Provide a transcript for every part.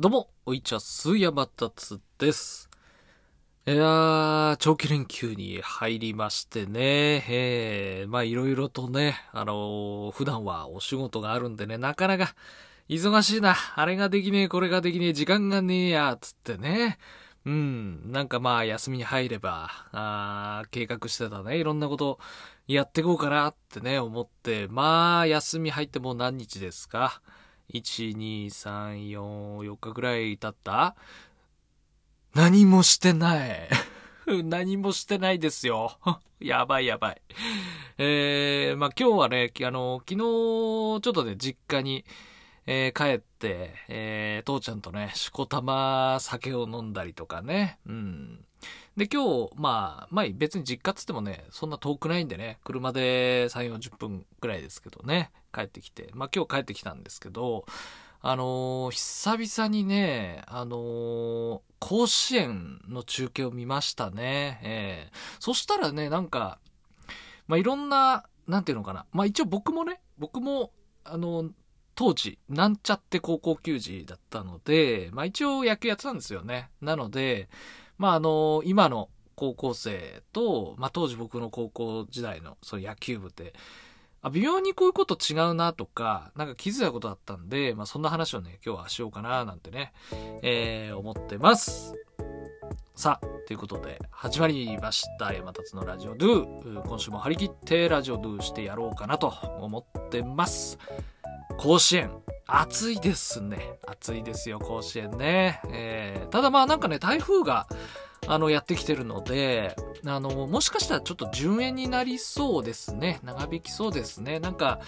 どうも、おいちゃす山達です。いやー、長期連休に入りましてね、えー、まあいろいろとね、あのー普段はお仕事があるんでね、なかなか忙しいな、あれができねえ、これができねえ、時間がねえや、つってね。うん、なんかまあ休みに入れば、あ計画してたね、いろんなことやっていこうかなってね、思って、まあ休み入ってもう何日ですか？?1、2、3、4、4日ぐらい経った？何もしてない。何もしてないですよ。やばいやばい。えー、まあ今日はね、あの、昨日ちょっとね、実家に、えー帰って、えー父ちゃんとね、しこたま酒を飲んだりとかね。うん。で、今日、まあ、まあ別に実家っつってもね、そんな遠くないんでね、車で3、40分くらいですけどね、帰ってきて。まあ今日帰ってきたんですけど、あのー久々にね、あのー甲子園の中継を見ましたね。ええそしたらね、なんか、まあ、いろんな、なんていうのかな。まあ、一応僕もね、僕も、あの、当時、なんちゃって高校球児だったので、まあ、一応野球やってたんですよね。なので、まあ、あの、今の高校生と、まあ、当時僕の高校時代の、そう野球部って、あ、微妙にこういうこと違うなとか、なんか気づいたことだったんで、まあそんな話をね、今日はしようかななんてね、えー、思ってます。さあ、ということで、始まりました。山達のラジオドゥ。今週も張り切ってラジオドゥしてやろうかなと思ってます。甲子園。暑いですね。暑いですよ、甲子園ね。えー、ただまあなんかね、台風が、あの、やってきてるので、あの、もしかしたらちょっと順延になりそうですね。長引きそうですね。なんか、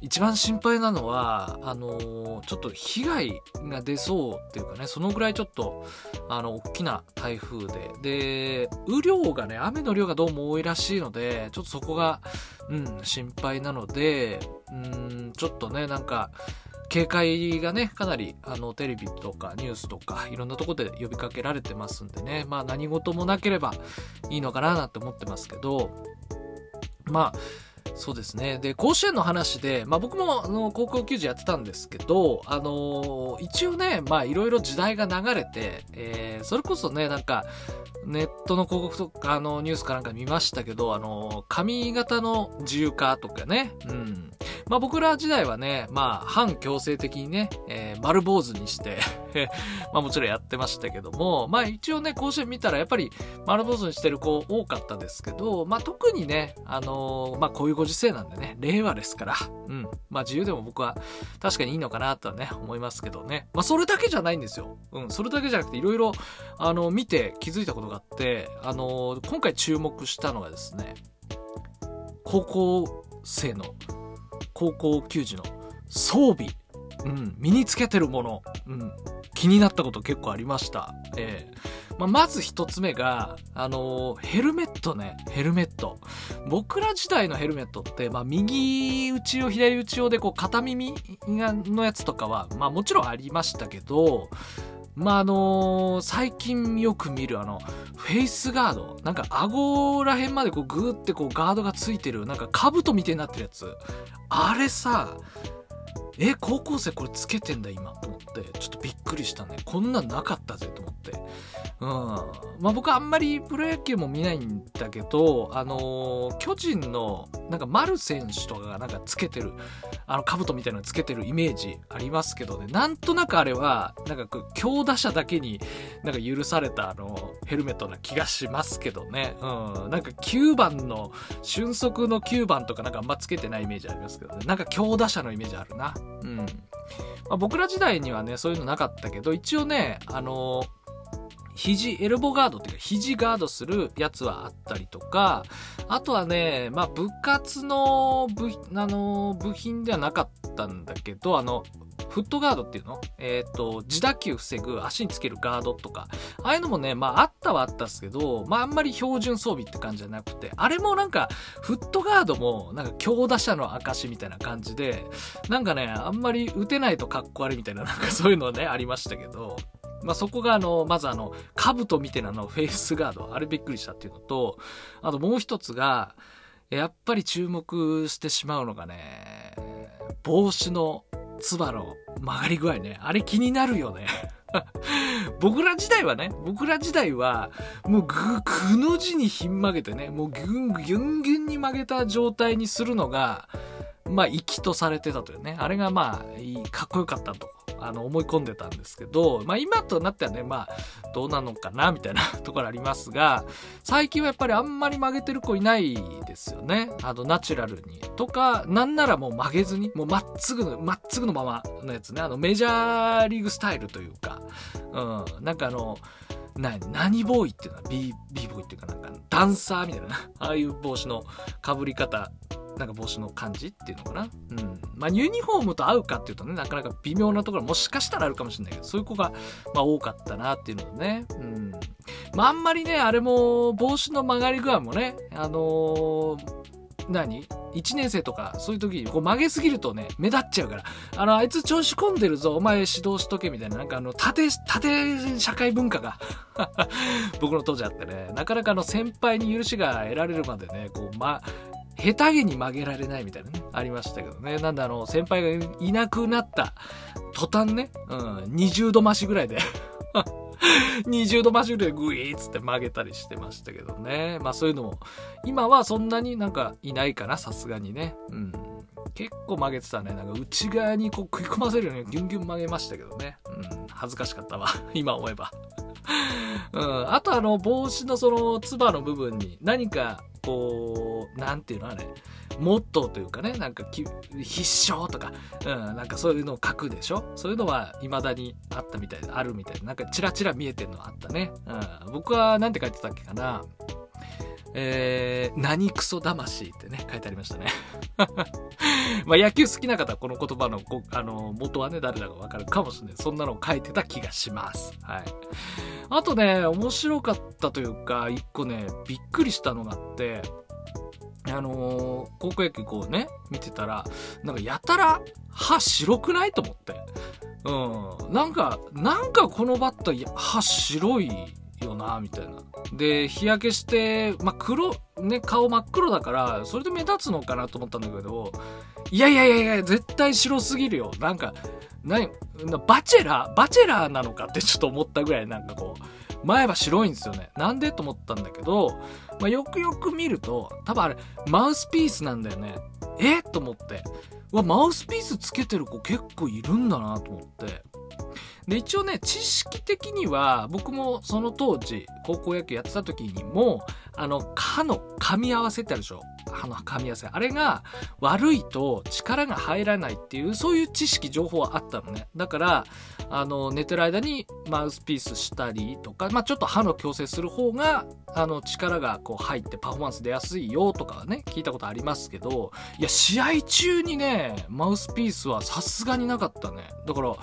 一番心配なのは、あの、ちょっと被害が出そうっていうかね、そのぐらいちょっと、あの、大きな台風で。で、雨量がね、雨の量がどうも多いらしいので、ちょっとそこが、うん、心配なので、うん、ちょっとね、なんか、警戒がね、かなり、あの、テレビとかニュースとか、いろんなとこで呼びかけられてますんでね、まあ何事もなければいいのかななんて思ってますけど、まあ、そうですね。で、甲子園の話で、まあ僕もあの高校球児やってたんですけど、あの一応ね、まあいろいろ時代が流れて、えーそれこそね、なんか、ネットの広告とか、あの、ニュースかなんか見ましたけど、あの、髪型の自由化とかね、うん。まあ僕ら時代はね、まあ反強制的にね、えー丸坊主にして、まあもちろんやってましたけども、まあ一応ね、甲子園見たらやっぱり丸坊主にしてる子多かったですけど、まあ特にね、あのーまあこういうご時世なんでね、令和ですから、うん。まあ自由でも僕は確かにいいのかなとはね、思いますけどね。まあそれだけじゃないんですよ。うん。それだけじゃなくていろいろ、あの、見て気づいたことがあって、あの今回注目したのがですね、高校生の、高校球児の装備。うん、身につけてるもの、うん、気になったこと結構ありました。ええまあ、まず一つ目が、あのーヘルメットね、ヘルメット。僕ら時代のヘルメットって、まあ、右打ちを左打ちをで、こう、片耳のやつとかは、まあ、もちろんありましたけど、まあ、あのー最近よく見るあの、フェイスガード。なんか、顎らへんまでこう、グーってこう、ガードがついてる、なんか、兜みたいになってるやつ。あれさ、え、高校生これつけてんだ今。って、ちょっとびっくりしたね。こんなんなかったぜと思って。うん。まあ僕あんまりプロ野球も見ないんだけど、あのー巨人の、なんか丸選手とかがなんかつけてる、あの、兜みたいなのつけてるイメージありますけどね。なんとなくあれは、なんか強打者だけになんか許されたあの、ヘルメットな気がしますけどね。うん。なんか9番の、俊足の9番とかなんかあんまつけてないイメージありますけどね。なんか強打者のイメージあるな。うん。まあ、僕ら時代にはね、そういうのなかったけど、一応ね、あの肘、エルボガードっていうか、肘ガードするやつはあったりとか、あとはね、まあ、部活の部、あの、部品ではなかったんだけど、あの、フットガードっていうの？えっ、と、自打球防ぐ足につけるガードとか、ああいうのもね、まああったはあったっすけど、まああんまり標準装備って感じじゃなくて、あれもなんか、フットガードもなんか強打者の証みたいな感じで、なんかね、あんまり打てないとかっこ悪いみたいな、なんかそういうのね、ありましたけど、まあそこがあの、まずあの、兜みたいなのフェイスガード、あれびっくりしたっていうのと、あともう一つが、やっぱり注目してしまうのがね、帽子のつばの曲がり具合ね。あれ気になるよね。僕ら時代はね、僕ら時代は、もうぐ、ぐの字にひん曲げてね、もうぎゅんぎゅんぎゅんに曲げた状態にするのが、まあ、粋とされてたというね。あれがまあ、かっこよかったと、あの、思い込んでたんですけど、まあ、今となってはね、まあ、どうなのかな、みたいな ところありますが、最近はやっぱりあんまり曲げてる子いないですよね。あの、ナチュラルに。とか、なんならもう曲げずに、もうまっつぐの、まっつぐのままのやつね。あの、メジャーリーグスタイルというか、うん、なんかあの、な、何ボーイっていうのは B、B ボーイっていうかなんか、ダンサーみたいな、ああいう帽子の被り方なんか帽子の感じっていうのかな。うん。まあ、ユニフォームと合うかっていうとね、なかなか微妙なところもしかしたらあるかもしれないけど、そういう子が、まあ、多かったなっていうのでね。うん。まあ、あんまりね、あれも、帽子の曲がり具合もね、あのー、何 ?1 年生とか、そういう時にこう曲げすぎるとね、目立っちゃうから。あの、あいつ調子込んでるぞ、お前指導しとけ、みたいな、なんかあの、縦、縦社会文化が 僕の当時あってね、なかなかあの、先輩に許しが得られるまでね、こう、ま、下手げに曲げられないみたいなね、ありましたけどね。なんであの、先輩がいなくなった途端ね、うん、20度増しぐらいで 20度増しぐらいでグイーっつって曲げたりしてましたけどね。まあそういうのも、今はそんなになんかいないかな、さすがにね。うん。結構曲げてたね。なんか内側にこう食い込ませるようにギュンギュン曲げましたけどね。うん。恥ずかしかったわ。今思えば。うん。あとあの、帽子のその、つばの部分に何かこう、何て言うのあれ、モットーというかね、なんか必勝とか、うん、なんかそういうのを書くでしょ？そういうのは未だにあったみたいで、あるみたいで、なんかチラチラ見えてるのあったね。うん、僕は何て書いてたっけかな？えー、何クソ魂ってね、書いてありましたね。まあ野球好きな方はこの言葉のあの元はね、誰だかわかるかもしれない。そんなのを書いてた気がします。はい。あとね、面白かったというか、一個ね、びっくりしたのがあって、あのー、高校野球こうね、見てたら、なんかやたら歯白くないと思って。うん。なんか、なんかこのバッター歯白いよな、みたいな。で、日焼けして、まあ、黒、ね、顔真っ黒だから、それで目立つのかなと思ったんだけど、いやいやいやいや、絶対白すぎるよ。なんか、何、バチェラーバチェラーなのかってちょっと思ったぐらいなんかこう、前歯白いんですよね。なんでと思ったんだけど、まあ、よくよく見ると、多分あれ、マウスピースなんだよね。えと思って。わ、マウスピースつけてる子結構いるんだなと思って。で、一応ね、知識的には、僕もその当時、高校野球やってた時にも、あの、歯の噛み合わせってあるでしょ歯の噛み合わせ。あれが悪いと力が入らないっていう、そういう知識、情報はあったのね。だから、あの、寝てる間にマウスピースしたりとか、まあちょっと歯の矯正する方が、あの、力がこう入ってパフォーマンス出やすいよとかはね、聞いたことありますけど、いや、試合中にね、マウスピースはさすがになかったね。だから、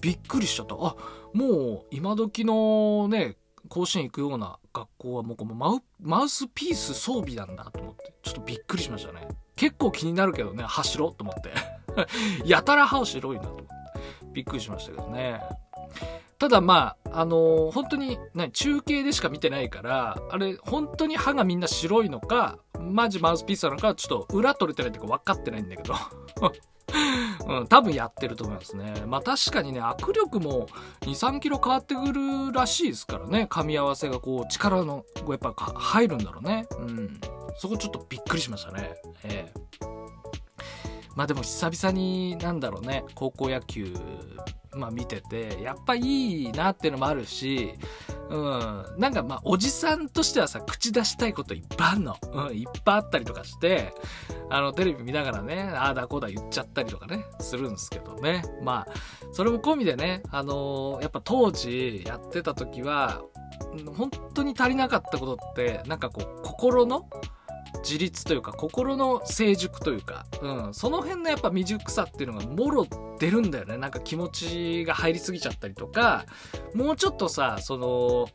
びっくりしちゃった。あ、もう今時のね、甲子園行くような学校はもうマウマウスピース装備なんだと思って、ちょっとびっくりしましたね。結構気になるけどね、歯白と思って。やたら歯白いなと思って。びっくりしましたけどね。ただまあ、あのー、本当に、何、中継でしか見てないから、あれ、本当に歯がみんな白いのか、マジマウスピースなのか、ちょっと裏取れてないっていうか分かってないんだけど。うん、多分やってると思いますね。まあ確かにね、握力も2、3キロ変わってくるらしいですからね。噛み合わせがこう、力の、やっぱ入るんだろうね。うん。そこちょっとびっくりしましたね。ええまあでも久々に、なんだろうね、高校野球、まあ見てて、やっぱいいなっていうのもあるし、うん。なんかまあ、おじさんとしてはさ、口出したいこといっぱいあんの。うん、いっぱいあったりとかして、あの、テレビ見ながらね、ああだこうだ言っちゃったりとかね、するんですけどね。まあ、それも込みでね、あのー、やっぱ当時やってた時は、本当に足りなかったことって、なんかこう、心の、自立というか心の成熟というか、うん、その辺のやっぱ未熟さっていうのがもろ出るんだよねなんか気持ちが入りすぎちゃったりとかもうちょっとさその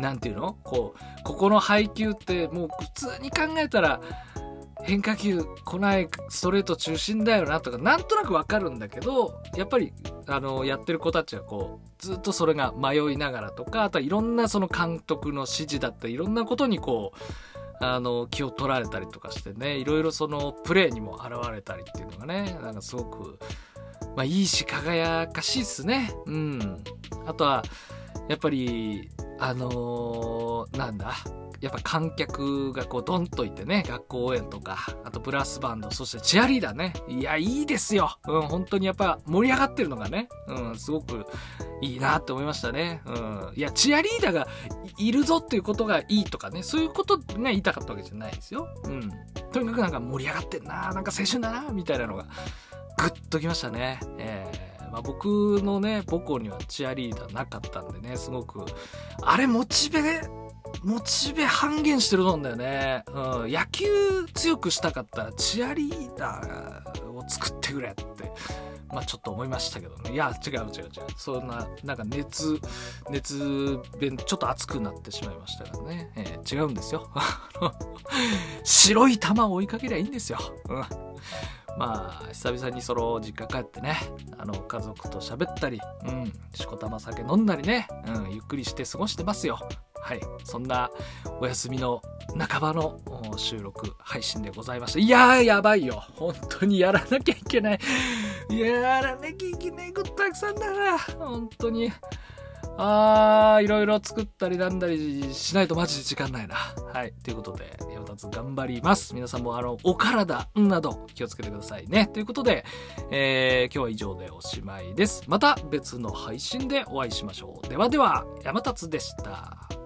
何て言うの？こうここの配球ってもう普通に考えたら変化球来ないストレート中心だよなとかなんとなくわかるんだけどやっぱりあのやってる子たちはこうずっとそれが迷いながらとかあとはいろんなその監督の指示だったりいろんなことにこうあの、気を取られたりとかしてね、いろいろそのプレーにも現れたりっていうのがね、なんかすごく、まあいいし輝かしいっすね。うん。あとは、やっぱり、あのー、なんだ、やっぱ観客がこうドンといてね、学校応援とか、あとブラスバンド、そしてチアリーダーね。いや、いいですよ。うん、本当にやっぱ盛り上がってるのがね、うん、すごくいいなって思いましたね。うん。いや、チアリーダーがいるぞっていうことがいいとかね、そういうことが言いたかったわけじゃないですよ。うん。とにかくなんか盛り上がってんな、なんか青春だな、みたいなのが、ぐっときましたね。えーまあ、僕のね母校にはチアリーダーなかったんでねすごくあれモチベモチベ半減してると思うんだよね。うん。野球強くしたかったらチアリーダーを作ってくれって、まあちょっと思いましたけどね。いや、違う違う違う。そんな、なんか熱、熱弁、ちょっと熱くなってしまいましたからね。えー、違うんですよ。白い球を追いかけりゃいいんですよ。うん。まあ、久々にその実家帰ってね、あの、家族と喋ったり、うん、しこたま酒飲んだりね、うん、ゆっくりして過ごしてますよ。はい。そんなお休みの半ばの収録配信でございました。いやー、やばいよ。本当にやらなきゃいけない。やらなきゃいけないことたくさんだな。本当に。あー、いろいろ作ったりなんだりしないとマジで時間ないな。はい。ということで、山立頑張ります。皆さんもあの、お体など気をつけてくださいね。ということで、えー、今日は以上でおしまいです。また別の配信でお会いしましょう。ではでは、山立でした。